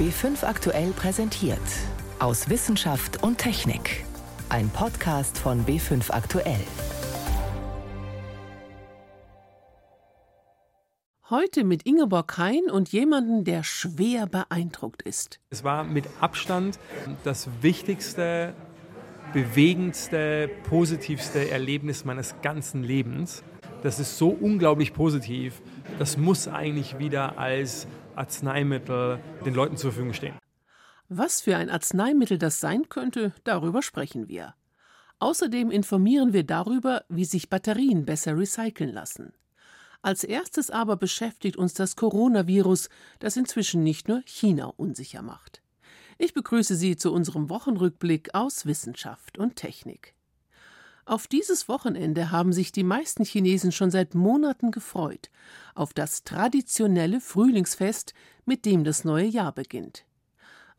B5 aktuell präsentiert. Aus Wissenschaft und Technik. Ein Podcast von B5 aktuell. Heute mit Ingeborg Hein und jemanden, der schwer beeindruckt ist. Es war mit Abstand das wichtigste, bewegendste, positivste Erlebnis meines ganzen Lebens. Das ist so unglaublich positiv. Das muss eigentlich wieder als Arzneimittel den Leuten zur Verfügung stehen. Was für ein Arzneimittel das sein könnte, darüber sprechen wir. Außerdem informieren wir darüber, wie sich Batterien besser recyceln lassen. Als erstes aber beschäftigt uns das Coronavirus, das inzwischen nicht nur China unsicher macht. Ich begrüße Sie zu unserem Wochenrückblick aus Wissenschaft und Technik. Auf dieses Wochenende haben sich die meisten Chinesen schon seit Monaten gefreut, auf das traditionelle Frühlingsfest, mit dem das neue Jahr beginnt.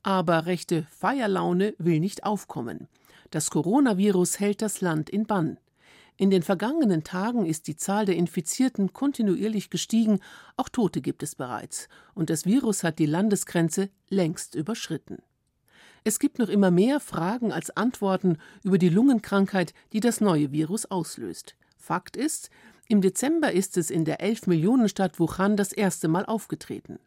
Aber rechte Feierlaune will nicht aufkommen. Das Coronavirus hält das Land in Bann. In den vergangenen Tagen ist die Zahl der Infizierten kontinuierlich gestiegen, auch Tote gibt es bereits, und das Virus hat die Landesgrenze längst überschritten. Es gibt noch immer mehr Fragen als Antworten über die Lungenkrankheit, die das neue Virus auslöst. Fakt ist, im Dezember ist es in der 11-Millionen-Stadt Wuhan das erste Mal aufgetreten.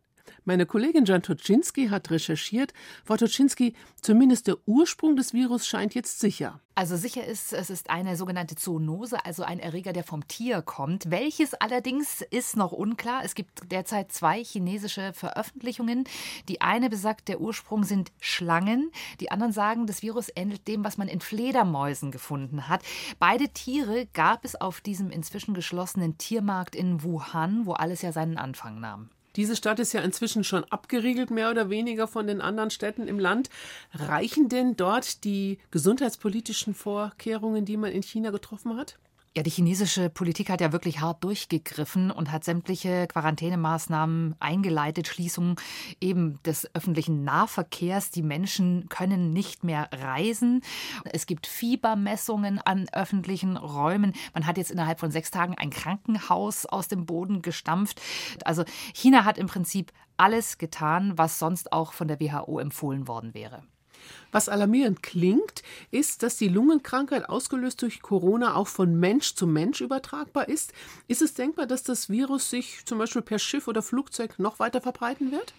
Meine Kollegin Jan Toczynski hat recherchiert. Frau Toczynski, zumindest der Ursprung des Virus scheint jetzt sicher. Also sicher ist, es ist eine sogenannte Zoonose, also ein Erreger, der vom Tier kommt. Welches allerdings ist noch unklar. Es gibt derzeit zwei chinesische Veröffentlichungen. Die eine besagt, der Ursprung sind Schlangen. Die anderen sagen, das Virus ähnelt dem, was man in Fledermäusen gefunden hat. Beide Tiere gab es auf diesem inzwischen geschlossenen Tiermarkt in Wuhan, wo alles ja seinen Anfang nahm. Diese Stadt ist ja inzwischen schon abgeriegelt, mehr oder weniger von den anderen Städten im Land. Reichen denn dort die gesundheitspolitischen Vorkehrungen, die man in China getroffen hat? Ja, die chinesische Politik hat ja wirklich hart durchgegriffen und hat sämtliche Quarantänemaßnahmen eingeleitet, Schließungen eben des öffentlichen Nahverkehrs. Die Menschen können nicht mehr reisen. Es gibt Fiebermessungen an öffentlichen Räumen. Man hat jetzt innerhalb von sechs Tagen ein Krankenhaus aus dem Boden gestampft. Also China hat im Prinzip alles getan, was sonst auch von der WHO empfohlen worden wäre. Was alarmierend klingt, ist, dass die Lungenkrankheit ausgelöst durch Corona auch von Mensch zu Mensch übertragbar ist. Ist es denkbar, dass das Virus sich zum Beispiel per Schiff oder Flugzeug noch weiter verbreiten wird?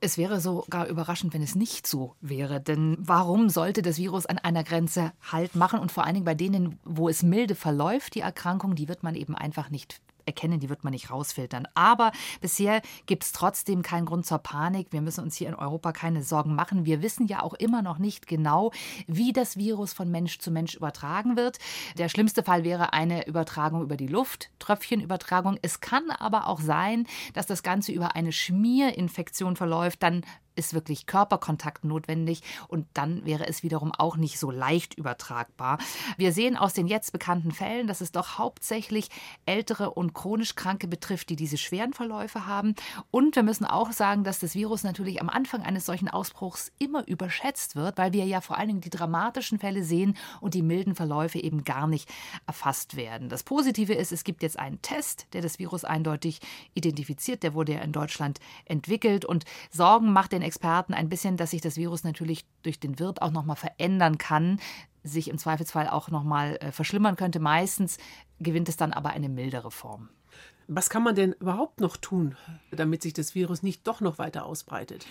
Es wäre sogar überraschend, wenn es nicht so wäre. Denn warum sollte das Virus an einer Grenze Halt machen? Und vor allen Dingen bei denen, wo es milde verläuft, die Erkrankung, die wird man eben einfach nicht erkennen, die wird man nicht rausfiltern. Aber bisher gibt es trotzdem keinen Grund zur Panik. Wir müssen uns hier in Europa keine Sorgen machen. Wir wissen ja auch immer noch nicht genau, wie das Virus von Mensch zu Mensch übertragen wird. Der schlimmste Fall wäre eine Übertragung über die Luft, Tröpfchenübertragung. Es kann aber auch sein, dass das Ganze über eine Schmierinfektion verläuft. Dann ist wirklich Körperkontakt notwendig und dann wäre es wiederum auch nicht so leicht übertragbar. Wir sehen aus den jetzt bekannten Fällen, dass es doch hauptsächlich ältere und chronisch Kranke betrifft, die diese schweren Verläufe haben. Und wir müssen auch sagen, dass das Virus natürlich am Anfang eines solchen Ausbruchs immer überschätzt wird, weil wir ja vor allen Dingen die dramatischen Fälle sehen und die milden Verläufe eben gar nicht erfasst werden. Das Positive ist, es gibt jetzt einen Test, der das Virus eindeutig identifiziert. Der wurde ja in Deutschland entwickelt und Sorgen macht den Experten ein bisschen, dass sich das Virus natürlich durch den Wirt auch nochmal verändern kann, sich im Zweifelsfall auch nochmal äh, verschlimmern könnte. Meistens gewinnt es dann aber eine mildere Form. Was kann man denn überhaupt noch tun, damit sich das Virus nicht doch noch weiter ausbreitet?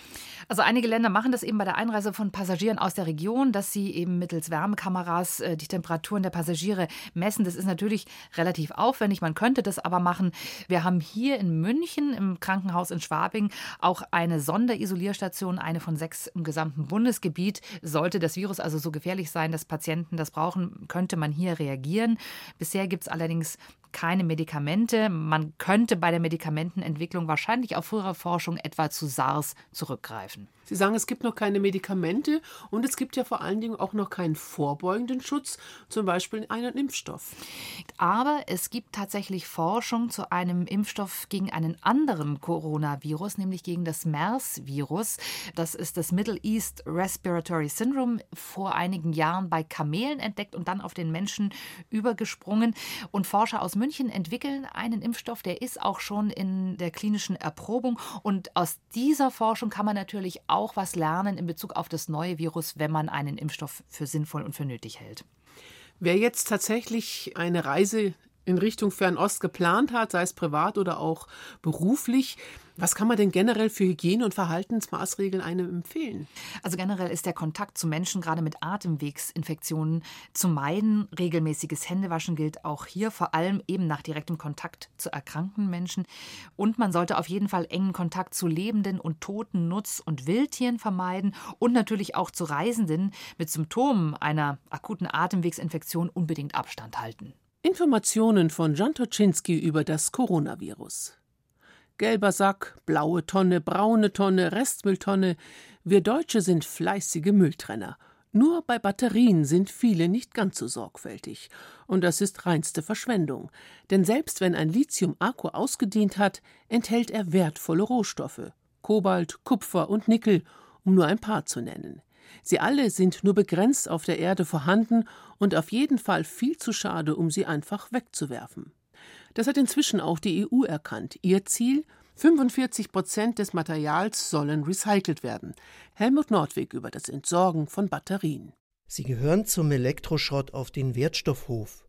Also einige Länder machen das eben bei der Einreise von Passagieren aus der Region, dass sie eben mittels Wärmekameras äh, die Temperaturen der Passagiere messen. Das ist natürlich relativ aufwendig, man könnte das aber machen. Wir haben hier in München im Krankenhaus in Schwabing auch eine Sonderisolierstation, eine von sechs im gesamten Bundesgebiet. Sollte das Virus also so gefährlich sein, dass Patienten das brauchen, könnte man hier reagieren. Bisher gibt es allerdings keine Medikamente. Man könnte bei der Medikamentenentwicklung wahrscheinlich auf frühere Forschung etwa zu SARS zurückgreifen. Sie sagen, es gibt noch keine Medikamente und es gibt ja vor allen Dingen auch noch keinen vorbeugenden Schutz, zum Beispiel einen Impfstoff. Aber es gibt tatsächlich Forschung zu einem Impfstoff gegen einen anderen Coronavirus, nämlich gegen das MERS-Virus. Das ist das Middle East Respiratory Syndrome, vor einigen Jahren bei Kamelen entdeckt und dann auf den Menschen übergesprungen. Und Forscher aus München entwickeln einen Impfstoff, der ist auch schon in der klinischen Erprobung. Und aus dieser Forschung kann man natürlich auch was lernen in Bezug auf das neue Virus, wenn man einen Impfstoff für sinnvoll und für nötig hält. Wer jetzt tatsächlich eine Reise in Richtung Fernost geplant hat, sei es privat oder auch beruflich, was kann man denn generell für Hygiene- und Verhaltensmaßregeln einem empfehlen? Also generell ist der Kontakt zu Menschen gerade mit Atemwegsinfektionen zu meiden. Regelmäßiges Händewaschen gilt auch hier, vor allem eben nach direktem Kontakt zu erkrankten Menschen. Und man sollte auf jeden Fall engen Kontakt zu lebenden und toten Nutz- und Wildtieren vermeiden und natürlich auch zu Reisenden mit Symptomen einer akuten Atemwegsinfektion unbedingt Abstand halten. Informationen von Jan Toczynski über das Coronavirus. Gelber Sack, blaue Tonne, braune Tonne, Restmülltonne. Wir Deutsche sind fleißige Mülltrenner. Nur bei Batterien sind viele nicht ganz so sorgfältig. Und das ist reinste Verschwendung. Denn selbst wenn ein Lithium-Akku ausgedient hat, enthält er wertvolle Rohstoffe. Kobalt, Kupfer und Nickel, um nur ein paar zu nennen. Sie alle sind nur begrenzt auf der Erde vorhanden und auf jeden Fall viel zu schade, um sie einfach wegzuwerfen. Das hat inzwischen auch die EU erkannt. Ihr Ziel 45 Prozent des Materials sollen recycelt werden. Helmut Nordwig über das Entsorgen von Batterien. Sie gehören zum Elektroschrott auf den Wertstoffhof.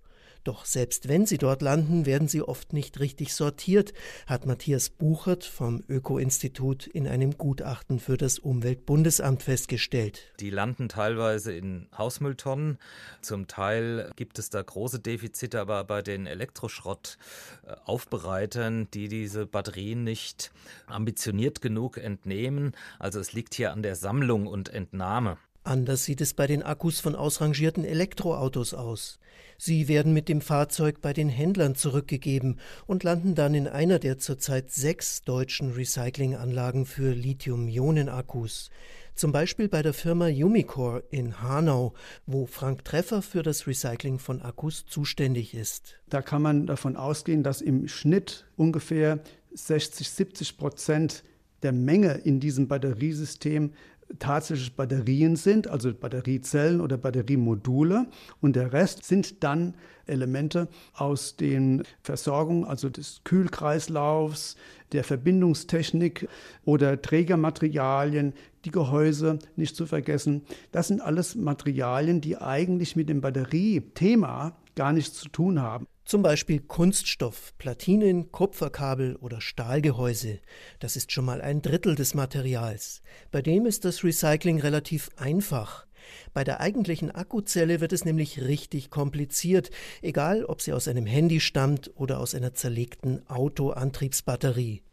Doch selbst wenn sie dort landen, werden sie oft nicht richtig sortiert, hat Matthias Buchert vom Öko-Institut in einem Gutachten für das Umweltbundesamt festgestellt. Die landen teilweise in Hausmülltonnen. Zum Teil gibt es da große Defizite, aber bei den Elektroschrottaufbereitern, die diese Batterien nicht ambitioniert genug entnehmen. Also es liegt hier an der Sammlung und Entnahme. Anders sieht es bei den Akkus von ausrangierten Elektroautos aus. Sie werden mit dem Fahrzeug bei den Händlern zurückgegeben und landen dann in einer der zurzeit sechs deutschen Recyclinganlagen für Lithium-Ionen-Akkus. Zum Beispiel bei der Firma Umicore in Hanau, wo Frank Treffer für das Recycling von Akkus zuständig ist. Da kann man davon ausgehen, dass im Schnitt ungefähr 60, 70 Prozent der Menge in diesem Batteriesystem tatsächlich Batterien sind, also Batteriezellen oder Batteriemodule. Und der Rest sind dann Elemente aus den Versorgung, also des Kühlkreislaufs, der Verbindungstechnik oder Trägermaterialien, die Gehäuse nicht zu vergessen. Das sind alles Materialien, die eigentlich mit dem Batteriethema gar nichts zu tun haben. Zum Beispiel Kunststoff, Platinen, Kupferkabel oder Stahlgehäuse. Das ist schon mal ein Drittel des Materials. Bei dem ist das Recycling relativ einfach. Bei der eigentlichen Akkuzelle wird es nämlich richtig kompliziert, egal ob sie aus einem Handy stammt oder aus einer zerlegten Autoantriebsbatterie.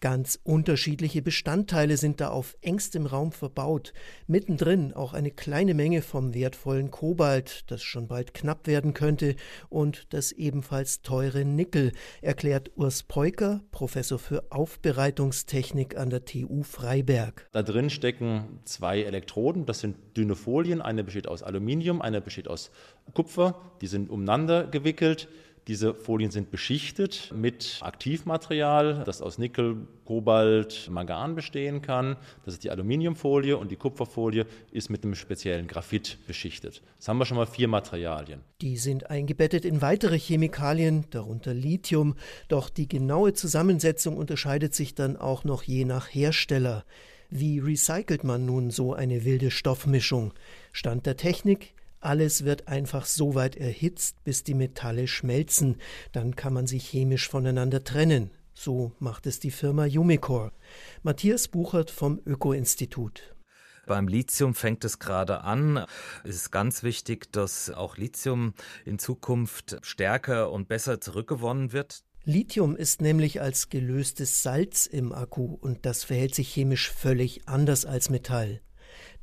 Ganz unterschiedliche Bestandteile sind da auf engstem Raum verbaut. Mittendrin auch eine kleine Menge vom wertvollen Kobalt, das schon bald knapp werden könnte, und das ebenfalls teure Nickel, erklärt Urs Peuker, Professor für Aufbereitungstechnik an der TU Freiberg. Da drin stecken zwei Elektroden, das sind dünne Folien. Eine besteht aus Aluminium, eine besteht aus Kupfer. Die sind umeinander gewickelt. Diese Folien sind beschichtet mit Aktivmaterial, das aus Nickel, Kobalt, Mangan bestehen kann. Das ist die Aluminiumfolie und die Kupferfolie ist mit einem speziellen Graphit beschichtet. Jetzt haben wir schon mal vier Materialien. Die sind eingebettet in weitere Chemikalien, darunter Lithium, doch die genaue Zusammensetzung unterscheidet sich dann auch noch je nach Hersteller. Wie recycelt man nun so eine wilde Stoffmischung? Stand der Technik alles wird einfach so weit erhitzt, bis die Metalle schmelzen. Dann kann man sie chemisch voneinander trennen. So macht es die Firma Umicore. Matthias Buchert vom Öko-Institut. Beim Lithium fängt es gerade an. Es ist ganz wichtig, dass auch Lithium in Zukunft stärker und besser zurückgewonnen wird. Lithium ist nämlich als gelöstes Salz im Akku und das verhält sich chemisch völlig anders als Metall.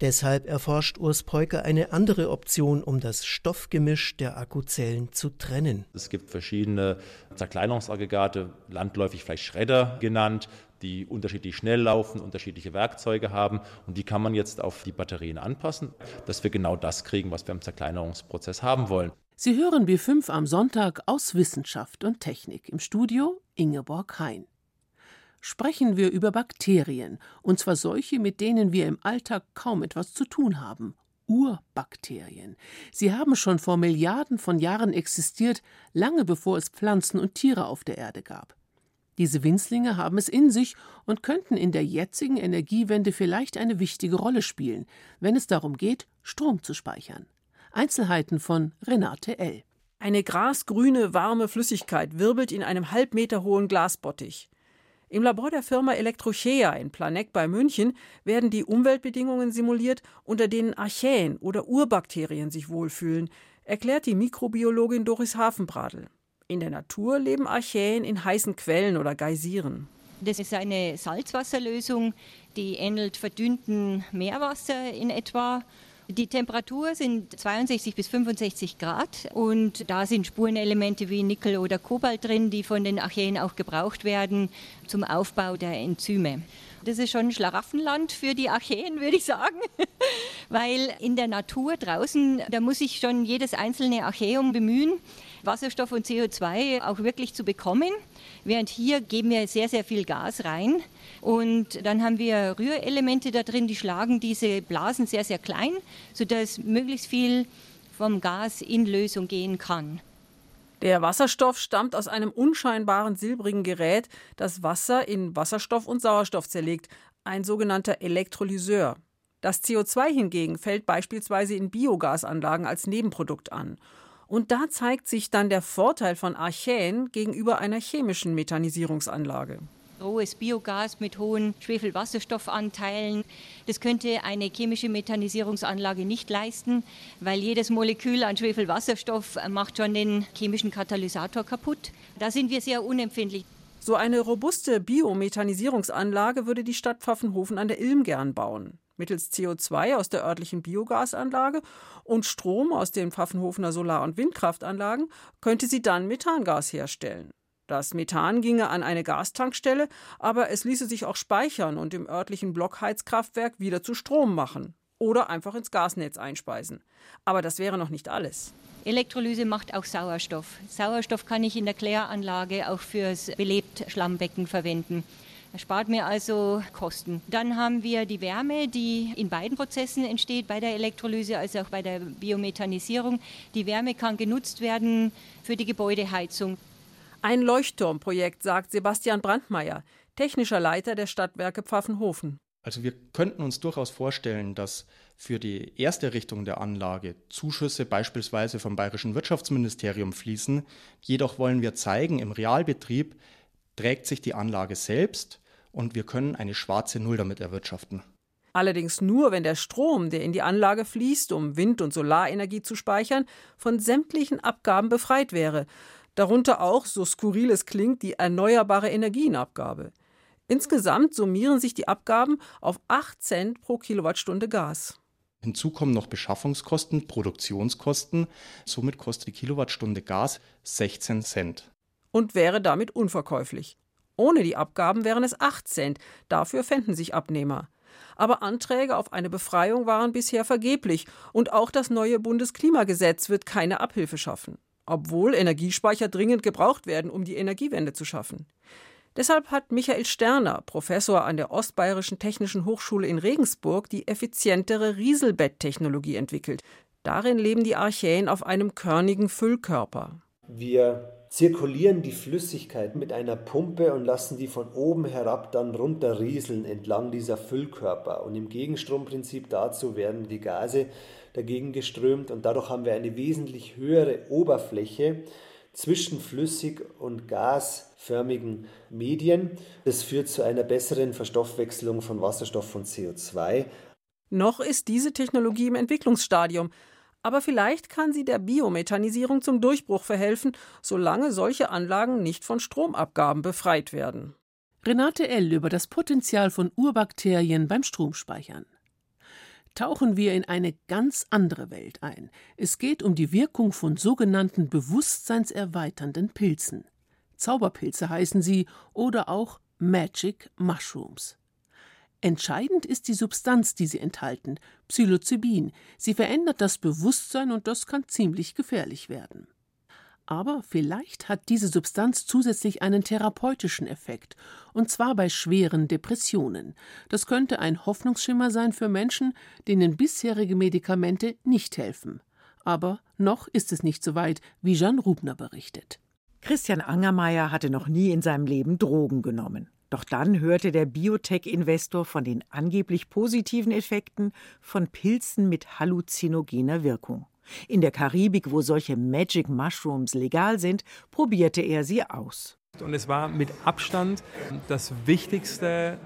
Deshalb erforscht Urs Peuker eine andere Option, um das Stoffgemisch der Akkuzellen zu trennen. Es gibt verschiedene Zerkleinerungsaggregate, landläufig vielleicht Schredder genannt, die unterschiedlich schnell laufen, unterschiedliche Werkzeuge haben und die kann man jetzt auf die Batterien anpassen, dass wir genau das kriegen, was wir im Zerkleinerungsprozess haben wollen. Sie hören B5 am Sonntag aus Wissenschaft und Technik. Im Studio Ingeborg Hein sprechen wir über Bakterien, und zwar solche, mit denen wir im Alltag kaum etwas zu tun haben. Urbakterien. Sie haben schon vor Milliarden von Jahren existiert, lange bevor es Pflanzen und Tiere auf der Erde gab. Diese Winzlinge haben es in sich und könnten in der jetzigen Energiewende vielleicht eine wichtige Rolle spielen, wenn es darum geht, Strom zu speichern. Einzelheiten von Renate L. Eine grasgrüne, warme Flüssigkeit wirbelt in einem halb Meter hohen Glasbottich. Im Labor der Firma Electrochea in Planegg bei München werden die Umweltbedingungen simuliert, unter denen Archäen oder Urbakterien sich wohlfühlen, erklärt die Mikrobiologin Doris Hafenbradl. In der Natur leben Archäen in heißen Quellen oder Geysiren. Das ist eine Salzwasserlösung, die ähnelt verdünnten Meerwasser in etwa. Die Temperatur sind 62 bis 65 Grad und da sind Spurenelemente wie Nickel oder Kobalt drin, die von den Archäen auch gebraucht werden zum Aufbau der Enzyme. Das ist schon ein Schlaraffenland für die Archäen, würde ich sagen, weil in der Natur draußen, da muss sich schon jedes einzelne Archäum bemühen, Wasserstoff und CO2 auch wirklich zu bekommen. Während hier geben wir sehr, sehr viel Gas rein. Und dann haben wir Rührelemente da drin, die schlagen diese Blasen sehr, sehr klein, sodass möglichst viel vom Gas in Lösung gehen kann. Der Wasserstoff stammt aus einem unscheinbaren silbrigen Gerät, das Wasser in Wasserstoff und Sauerstoff zerlegt, ein sogenannter Elektrolyseur. Das CO2 hingegen fällt beispielsweise in Biogasanlagen als Nebenprodukt an. Und da zeigt sich dann der Vorteil von Archäen gegenüber einer chemischen Methanisierungsanlage. Rohes Biogas mit hohen Schwefelwasserstoffanteilen. Das könnte eine chemische Methanisierungsanlage nicht leisten, weil jedes Molekül an Schwefelwasserstoff macht schon den chemischen Katalysator kaputt. Da sind wir sehr unempfindlich. So eine robuste Biomethanisierungsanlage würde die Stadt Pfaffenhofen an der Ilm gern bauen mittels CO2 aus der örtlichen Biogasanlage und Strom aus den Pfaffenhofener Solar- und Windkraftanlagen könnte sie dann Methangas herstellen. Das Methan ginge an eine Gastankstelle, aber es ließe sich auch speichern und im örtlichen Blockheizkraftwerk wieder zu Strom machen oder einfach ins Gasnetz einspeisen. Aber das wäre noch nicht alles. Elektrolyse macht auch Sauerstoff. Sauerstoff kann ich in der Kläranlage auch fürs Belebt-Schlammbecken verwenden. Das spart mir also Kosten. Dann haben wir die Wärme, die in beiden Prozessen entsteht, bei der Elektrolyse als auch bei der Biomethanisierung. Die Wärme kann genutzt werden für die Gebäudeheizung. Ein Leuchtturmprojekt, sagt Sebastian Brandmeier, technischer Leiter der Stadtwerke Pfaffenhofen. Also wir könnten uns durchaus vorstellen, dass für die erste Richtung der Anlage Zuschüsse beispielsweise vom Bayerischen Wirtschaftsministerium fließen. Jedoch wollen wir zeigen, im Realbetrieb trägt sich die Anlage selbst und wir können eine schwarze Null damit erwirtschaften. Allerdings nur, wenn der Strom, der in die Anlage fließt, um Wind- und Solarenergie zu speichern, von sämtlichen Abgaben befreit wäre. Darunter auch, so skurril es klingt, die erneuerbare Energienabgabe. Insgesamt summieren sich die Abgaben auf 8 Cent pro Kilowattstunde Gas. Hinzu kommen noch Beschaffungskosten, Produktionskosten. Somit kostet die Kilowattstunde Gas 16 Cent. Und wäre damit unverkäuflich. Ohne die Abgaben wären es 8 Cent, dafür fänden sich Abnehmer. Aber Anträge auf eine Befreiung waren bisher vergeblich, und auch das neue Bundesklimagesetz wird keine Abhilfe schaffen, obwohl Energiespeicher dringend gebraucht werden, um die Energiewende zu schaffen. Deshalb hat Michael Sterner, Professor an der Ostbayerischen Technischen Hochschule in Regensburg, die effizientere Rieselbetttechnologie entwickelt. Darin leben die Archäen auf einem körnigen Füllkörper. Wir zirkulieren die Flüssigkeit mit einer Pumpe und lassen die von oben herab dann runterrieseln entlang dieser Füllkörper. Und im Gegenstromprinzip dazu werden die Gase dagegen geströmt und dadurch haben wir eine wesentlich höhere Oberfläche zwischen flüssig und gasförmigen Medien. Das führt zu einer besseren Verstoffwechselung von Wasserstoff und CO2. Noch ist diese Technologie im Entwicklungsstadium. Aber vielleicht kann sie der Biomethanisierung zum Durchbruch verhelfen, solange solche Anlagen nicht von Stromabgaben befreit werden. Renate L. über das Potenzial von Urbakterien beim Stromspeichern. Tauchen wir in eine ganz andere Welt ein. Es geht um die Wirkung von sogenannten bewusstseinserweiternden Pilzen. Zauberpilze heißen sie oder auch Magic Mushrooms. Entscheidend ist die Substanz, die sie enthalten, Psilocybin. Sie verändert das Bewusstsein und das kann ziemlich gefährlich werden. Aber vielleicht hat diese Substanz zusätzlich einen therapeutischen Effekt, und zwar bei schweren Depressionen. Das könnte ein Hoffnungsschimmer sein für Menschen, denen bisherige Medikamente nicht helfen. Aber noch ist es nicht so weit, wie Jan Rubner berichtet. Christian Angermeier hatte noch nie in seinem Leben Drogen genommen. Doch dann hörte der Biotech-Investor von den angeblich positiven Effekten von Pilzen mit halluzinogener Wirkung. In der Karibik, wo solche Magic Mushrooms legal sind, probierte er sie aus. Und es war mit Abstand das wichtigste,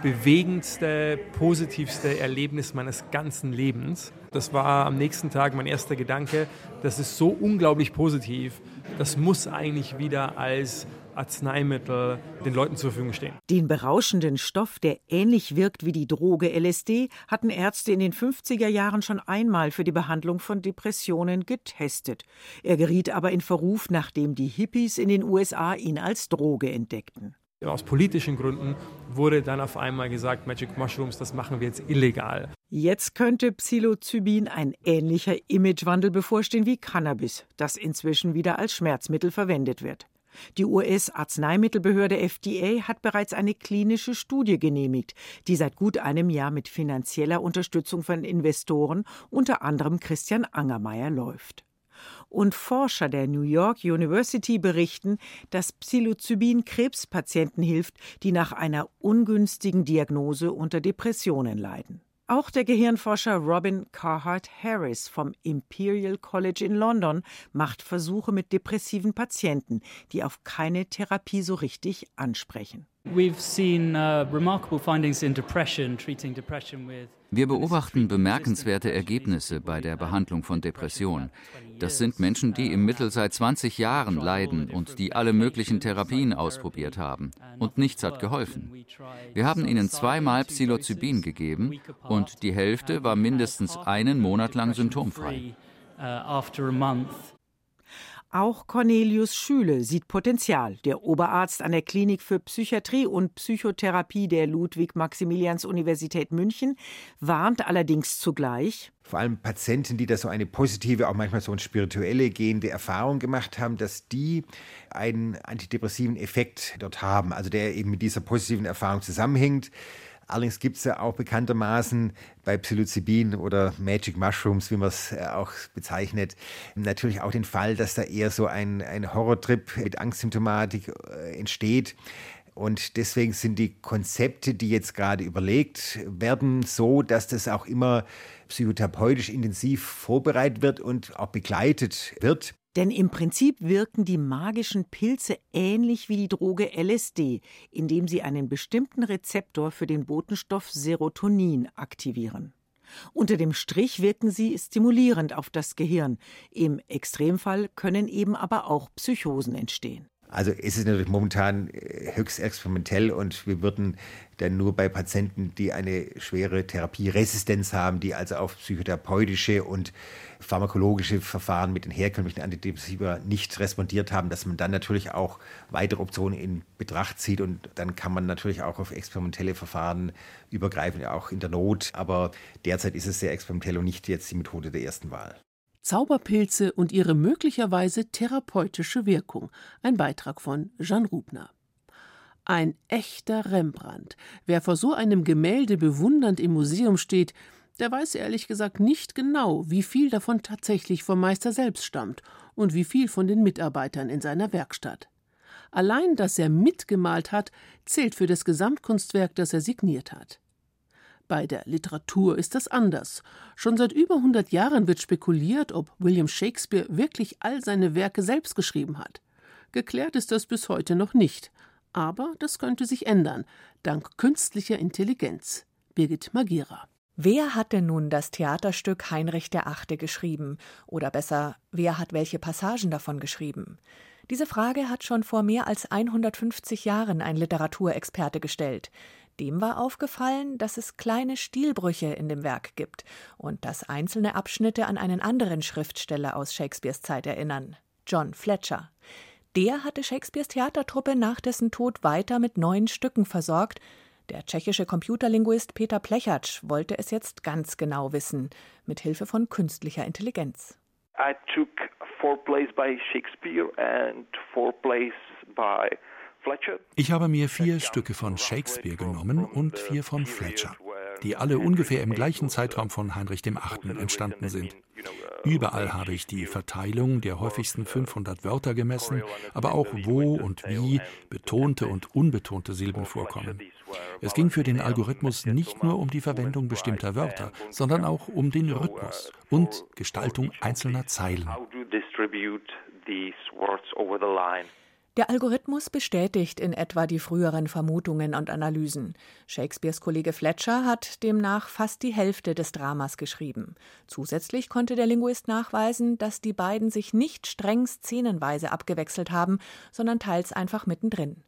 bewegendste, positivste Erlebnis meines ganzen Lebens. Das war am nächsten Tag mein erster Gedanke. Das ist so unglaublich positiv. Das muss eigentlich wieder als Arzneimittel den Leuten zur Verfügung stehen. Den berauschenden Stoff, der ähnlich wirkt wie die Droge LSD, hatten Ärzte in den 50er Jahren schon einmal für die Behandlung von Depressionen getestet. Er geriet aber in Verruf, nachdem die Hippies in den USA ihn als Droge entdeckten. Aus politischen Gründen wurde dann auf einmal gesagt, Magic Mushrooms, das machen wir jetzt illegal. Jetzt könnte Psilocybin ein ähnlicher Imagewandel bevorstehen wie Cannabis, das inzwischen wieder als Schmerzmittel verwendet wird. Die US-Arzneimittelbehörde FDA hat bereits eine klinische Studie genehmigt, die seit gut einem Jahr mit finanzieller Unterstützung von Investoren, unter anderem Christian Angermeier, läuft. Und Forscher der New York University berichten, dass Psilocybin Krebspatienten hilft, die nach einer ungünstigen Diagnose unter Depressionen leiden. Auch der Gehirnforscher Robin Carhart Harris vom Imperial College in London macht Versuche mit depressiven Patienten, die auf keine Therapie so richtig ansprechen. Uh, wir beobachten bemerkenswerte Ergebnisse bei der Behandlung von Depression. Das sind Menschen, die im Mittel seit 20 Jahren leiden und die alle möglichen Therapien ausprobiert haben. Und nichts hat geholfen. Wir haben ihnen zweimal Psilocybin gegeben und die Hälfte war mindestens einen Monat lang symptomfrei. Auch Cornelius Schüle sieht Potenzial. Der Oberarzt an der Klinik für Psychiatrie und Psychotherapie der Ludwig-Maximilians-Universität München warnt allerdings zugleich. Vor allem Patienten, die da so eine positive, auch manchmal so eine spirituelle gehende Erfahrung gemacht haben, dass die einen antidepressiven Effekt dort haben, also der eben mit dieser positiven Erfahrung zusammenhängt. Allerdings gibt es ja auch bekanntermaßen bei Psilocybin oder Magic Mushrooms, wie man es äh, auch bezeichnet, natürlich auch den Fall, dass da eher so ein, ein Horrortrip mit Angstsymptomatik äh, entsteht. Und deswegen sind die Konzepte, die jetzt gerade überlegt werden, so, dass das auch immer psychotherapeutisch intensiv vorbereitet wird und auch begleitet wird. Denn im Prinzip wirken die magischen Pilze ähnlich wie die Droge LSD, indem sie einen bestimmten Rezeptor für den Botenstoff Serotonin aktivieren. Unter dem Strich wirken sie stimulierend auf das Gehirn. Im Extremfall können eben aber auch Psychosen entstehen. Also es ist natürlich momentan äh, höchst experimentell und wir würden dann nur bei Patienten, die eine schwere Therapieresistenz haben, die also auf psychotherapeutische und pharmakologische Verfahren mit den herkömmlichen Antidepressiva nicht respondiert haben, dass man dann natürlich auch weitere Optionen in Betracht zieht und dann kann man natürlich auch auf experimentelle Verfahren übergreifen, auch in der Not. Aber derzeit ist es sehr experimentell und nicht jetzt die Methode der ersten Wahl. Zauberpilze und ihre möglicherweise therapeutische Wirkung. Ein Beitrag von Jean Rubner. Ein echter Rembrandt. Wer vor so einem Gemälde bewundernd im Museum steht, der weiß ehrlich gesagt nicht genau, wie viel davon tatsächlich vom Meister selbst stammt und wie viel von den Mitarbeitern in seiner Werkstatt. Allein, dass er mitgemalt hat, zählt für das Gesamtkunstwerk, das er signiert hat. Bei der Literatur ist das anders. Schon seit über 100 Jahren wird spekuliert, ob William Shakespeare wirklich all seine Werke selbst geschrieben hat. Geklärt ist das bis heute noch nicht. Aber das könnte sich ändern, dank künstlicher Intelligenz. Birgit Magira. Wer hat denn nun das Theaterstück Heinrich der Achte geschrieben? Oder besser, wer hat welche Passagen davon geschrieben? Diese Frage hat schon vor mehr als 150 Jahren ein Literaturexperte gestellt. Dem war aufgefallen, dass es kleine Stilbrüche in dem Werk gibt und dass einzelne Abschnitte an einen anderen Schriftsteller aus Shakespeares Zeit erinnern, John Fletcher. Der hatte Shakespeares Theatertruppe nach dessen Tod weiter mit neuen Stücken versorgt. Der tschechische Computerlinguist Peter Plechatsch wollte es jetzt ganz genau wissen, mit Hilfe von künstlicher Intelligenz. I took Ich habe mir vier Stücke von Shakespeare genommen und vier von Fletcher die alle ungefähr im gleichen Zeitraum von Heinrich VIII. entstanden sind. Überall habe ich die Verteilung der häufigsten 500 Wörter gemessen, aber auch wo und wie betonte und unbetonte Silben vorkommen. Es ging für den Algorithmus nicht nur um die Verwendung bestimmter Wörter, sondern auch um den Rhythmus und Gestaltung einzelner Zeilen. Der Algorithmus bestätigt in etwa die früheren Vermutungen und Analysen. Shakespeares Kollege Fletcher hat demnach fast die Hälfte des Dramas geschrieben. Zusätzlich konnte der Linguist nachweisen, dass die beiden sich nicht streng szenenweise abgewechselt haben, sondern teils einfach mittendrin.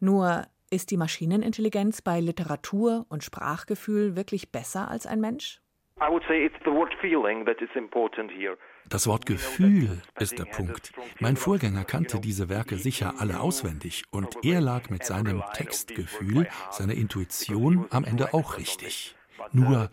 Nur ist die Maschinenintelligenz bei Literatur und Sprachgefühl wirklich besser als ein Mensch? I would say it's the word feeling that is important here. Das Wort Gefühl ist der Punkt. Mein Vorgänger kannte diese Werke sicher alle auswendig und er lag mit seinem Textgefühl, seiner Intuition am Ende auch richtig. Nur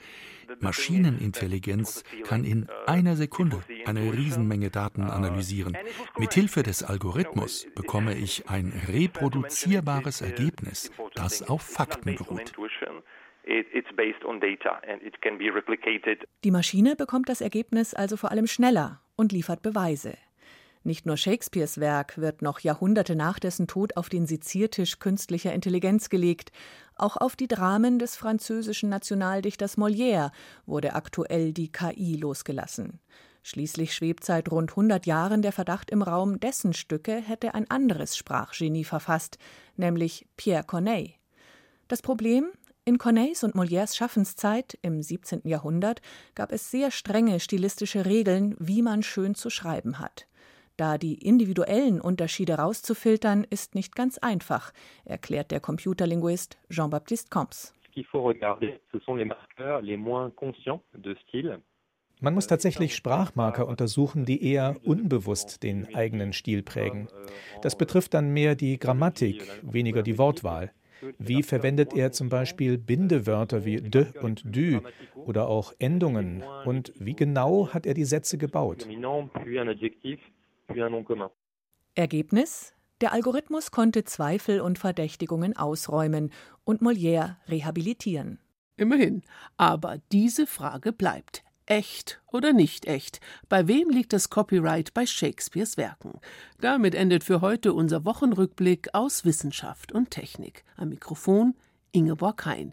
Maschinenintelligenz kann in einer Sekunde eine Riesenmenge Daten analysieren. Mithilfe des Algorithmus bekomme ich ein reproduzierbares Ergebnis, das auf Fakten beruht. Die Maschine bekommt das Ergebnis also vor allem schneller und liefert Beweise. Nicht nur Shakespeares Werk wird noch Jahrhunderte nach dessen Tod auf den Seziertisch künstlicher Intelligenz gelegt. Auch auf die Dramen des französischen Nationaldichters Molière wurde aktuell die KI losgelassen. Schließlich schwebt seit rund 100 Jahren der Verdacht im Raum, dessen Stücke hätte ein anderes Sprachgenie verfasst, nämlich Pierre Corneille. Das Problem, in Corneilles und Molières Schaffenszeit im 17. Jahrhundert gab es sehr strenge stilistische Regeln, wie man schön zu schreiben hat. Da die individuellen Unterschiede rauszufiltern, ist nicht ganz einfach, erklärt der Computerlinguist Jean-Baptiste Comps. Man muss tatsächlich Sprachmarker untersuchen, die eher unbewusst den eigenen Stil prägen. Das betrifft dann mehr die Grammatik, weniger die Wortwahl. Wie verwendet er zum Beispiel Bindewörter wie de und dü oder auch Endungen? Und wie genau hat er die Sätze gebaut? Ergebnis? Der Algorithmus konnte Zweifel und Verdächtigungen ausräumen und Molière rehabilitieren. Immerhin. Aber diese Frage bleibt echt oder nicht echt? Bei wem liegt das Copyright bei Shakespeares Werken? Damit endet für heute unser Wochenrückblick aus Wissenschaft und Technik. Am Mikrofon Ingeborg Hein.